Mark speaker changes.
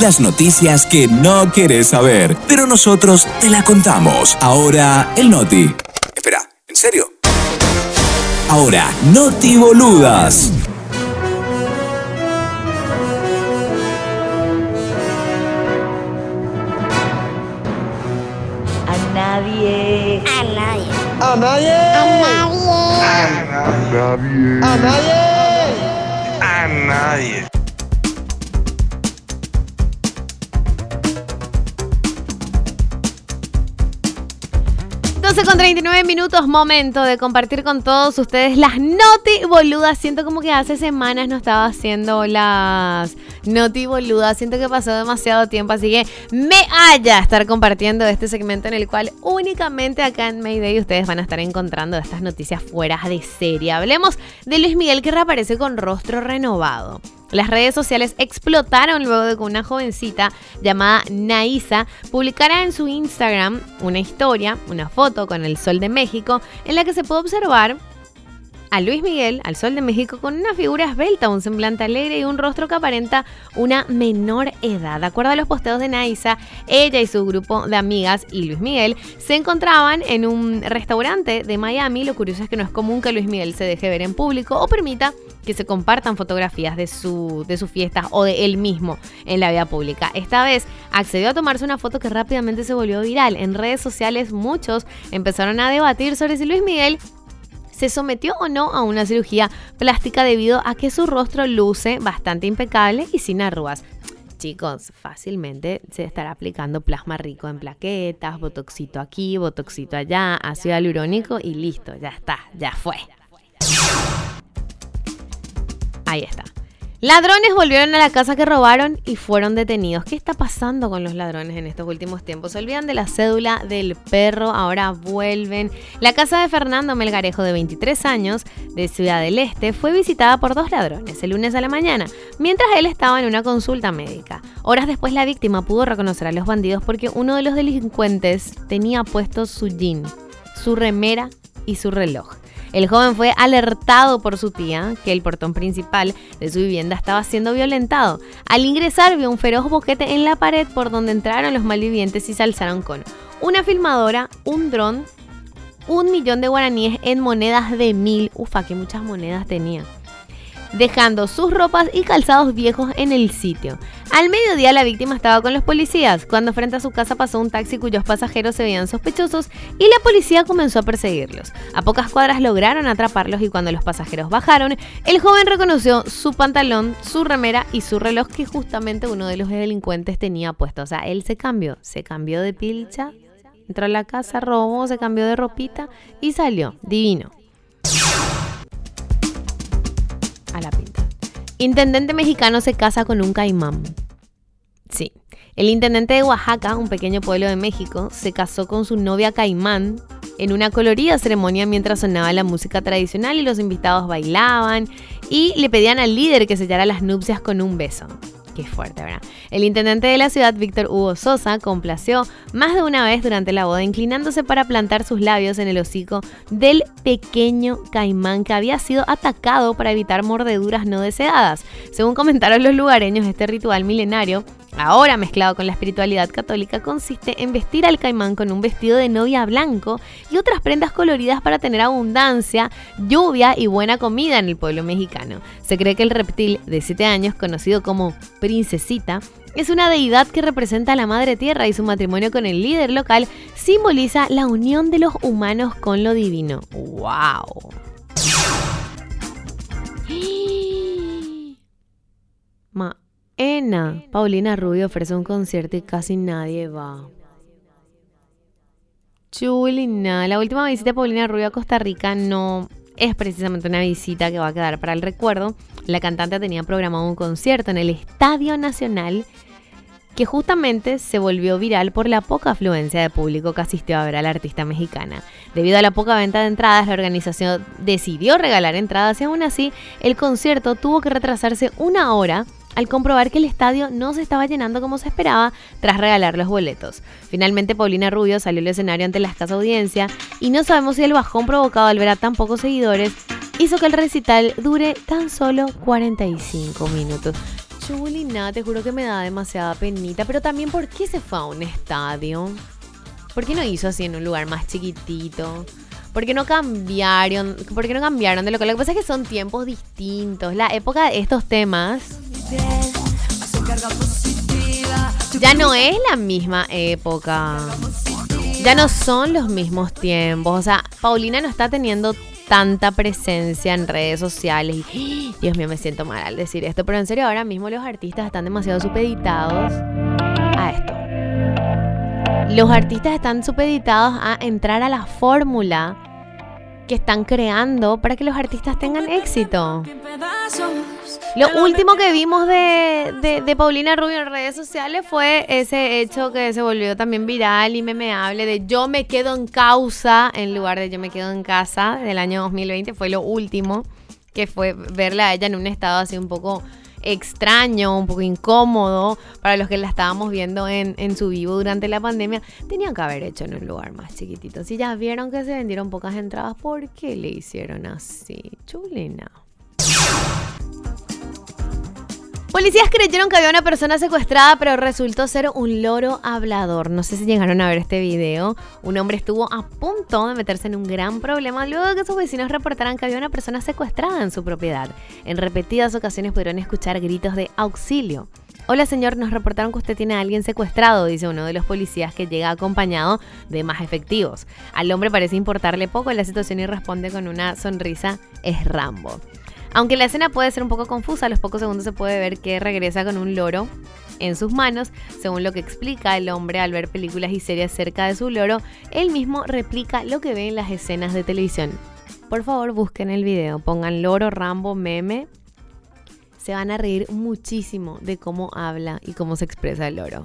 Speaker 1: Las noticias que no querés saber, pero nosotros te la contamos. Ahora, el Noti. Espera, ¿en serio? Ahora, Noti Boludas.
Speaker 2: A nadie.
Speaker 3: A nadie.
Speaker 4: A nadie.
Speaker 3: A nadie.
Speaker 4: A nadie.
Speaker 5: A nadie.
Speaker 6: 12 con 39 minutos, momento de compartir con todos ustedes las noti boludas. Siento como que hace semanas no estaba haciendo las noti boludas. Siento que pasó demasiado tiempo, así que me haya estar compartiendo este segmento en el cual únicamente acá en Mayday ustedes van a estar encontrando estas noticias fuera de serie. Hablemos de Luis Miguel que reaparece con rostro renovado. Las redes sociales explotaron luego de que una jovencita llamada Naisa publicara en su Instagram una historia, una foto con el Sol de México, en la que se puede observar a Luis Miguel, al Sol de México, con una figura esbelta, un semblante alegre y un rostro que aparenta una menor edad. De acuerdo a los posteos de Naisa, ella y su grupo de amigas y Luis Miguel se encontraban en un restaurante de Miami. Lo curioso es que no es común que Luis Miguel se deje ver en público o permita que se compartan fotografías de su, de su fiesta o de él mismo en la vida pública. Esta vez accedió a tomarse una foto que rápidamente se volvió viral. En redes sociales muchos empezaron a debatir sobre si Luis Miguel se sometió o no a una cirugía plástica debido a que su rostro luce bastante impecable y sin arrugas. Chicos, fácilmente se estará aplicando plasma rico en plaquetas, botoxito aquí, botoxito allá, ácido hialurónico y listo, ya está, ya fue. Ahí está. Ladrones volvieron a la casa que robaron y fueron detenidos. ¿Qué está pasando con los ladrones en estos últimos tiempos? Se olvidan de la cédula del perro, ahora vuelven. La casa de Fernando Melgarejo, de 23 años, de Ciudad del Este, fue visitada por dos ladrones el lunes a la mañana, mientras él estaba en una consulta médica. Horas después la víctima pudo reconocer a los bandidos porque uno de los delincuentes tenía puesto su jean, su remera y su reloj. El joven fue alertado por su tía que el portón principal de su vivienda estaba siendo violentado. Al ingresar vio un feroz boquete en la pared por donde entraron los malvivientes y se alzaron con una filmadora, un dron, un millón de guaraníes en monedas de mil. Ufa, que muchas monedas tenía dejando sus ropas y calzados viejos en el sitio. Al mediodía la víctima estaba con los policías, cuando frente a su casa pasó un taxi cuyos pasajeros se veían sospechosos y la policía comenzó a perseguirlos. A pocas cuadras lograron atraparlos y cuando los pasajeros bajaron, el joven reconoció su pantalón, su remera y su reloj que justamente uno de los delincuentes tenía puesto. O sea, él se cambió, se cambió de pilcha, entró a la casa, robó, se cambió de ropita y salió. Divino. Intendente mexicano se casa con un caimán. Sí. El intendente de Oaxaca, un pequeño pueblo de México, se casó con su novia caimán en una colorida ceremonia mientras sonaba la música tradicional y los invitados bailaban y le pedían al líder que sellara las nupcias con un beso. Qué fuerte, ¿verdad? El intendente de la ciudad, Víctor Hugo Sosa, complació más de una vez durante la boda, inclinándose para plantar sus labios en el hocico del pequeño caimán que había sido atacado para evitar mordeduras no deseadas. Según comentaron los lugareños, este ritual milenario ahora mezclado con la espiritualidad católica, consiste en vestir al caimán con un vestido de novia blanco y otras prendas coloridas para tener abundancia, lluvia y buena comida en el pueblo mexicano. Se cree que el reptil de 7 años, conocido como princesita, es una deidad que representa a la madre tierra y su matrimonio con el líder local simboliza la unión de los humanos con lo divino. ¡Wow! Ena, Paulina Rubio ofrece un concierto y casi nadie va. Chulina, la última visita de Paulina Rubio a Costa Rica no es precisamente una visita que va a quedar para el recuerdo. La cantante tenía programado un concierto en el Estadio Nacional que justamente se volvió viral por la poca afluencia de público que asistió a ver a la artista mexicana. Debido a la poca venta de entradas, la organización decidió regalar entradas y aún así el concierto tuvo que retrasarse una hora al comprobar que el estadio no se estaba llenando como se esperaba tras regalar los boletos. Finalmente Paulina Rubio salió al escenario ante la escasa audiencia y no sabemos si el bajón provocado al ver a tan pocos seguidores hizo que el recital dure tan solo 45 minutos. Chuli, te juro que me da demasiada penita. Pero también, ¿por qué se fue a un estadio? ¿Por qué no hizo así en un lugar más chiquitito? ¿Por qué no cambiaron? ¿Por qué no cambiaron de? Lo que pasa es que son tiempos distintos. La época de estos temas ya no es la misma época. Ya no son los mismos tiempos. O sea, Paulina no está teniendo tanta presencia en redes sociales. Y, Dios mío, me siento mal al decir esto. Pero en serio, ahora mismo los artistas están demasiado supeditados a esto. Los artistas están supeditados a entrar a la fórmula que están creando para que los artistas tengan éxito. Lo último que vimos de, de, Paulina Rubio en redes sociales fue ese hecho que se volvió también viral y memeable de yo me quedo en causa en lugar de yo me quedo en casa del año 2020. Fue lo último que fue verla a ella en un estado así un poco extraño, un poco incómodo para los que la estábamos viendo en, en su vivo durante la pandemia, tenían que haber hecho en un lugar más chiquitito. Si ya vieron que se vendieron pocas entradas, ¿por qué le hicieron así? Chulina. Policías creyeron que había una persona secuestrada, pero resultó ser un loro hablador. No sé si llegaron a ver este video. Un hombre estuvo a punto de meterse en un gran problema luego de que sus vecinos reportaran que había una persona secuestrada en su propiedad. En repetidas ocasiones pudieron escuchar gritos de auxilio. Hola señor, nos reportaron que usted tiene a alguien secuestrado, dice uno de los policías que llega acompañado de más efectivos. Al hombre parece importarle poco la situación y responde con una sonrisa, es Rambo. Aunque la escena puede ser un poco confusa, a los pocos segundos se puede ver que regresa con un loro en sus manos. Según lo que explica el hombre al ver películas y series cerca de su loro, él mismo replica lo que ve en las escenas de televisión. Por favor, busquen el video, pongan loro, Rambo, meme. Se van a reír muchísimo de cómo habla y cómo se expresa el loro.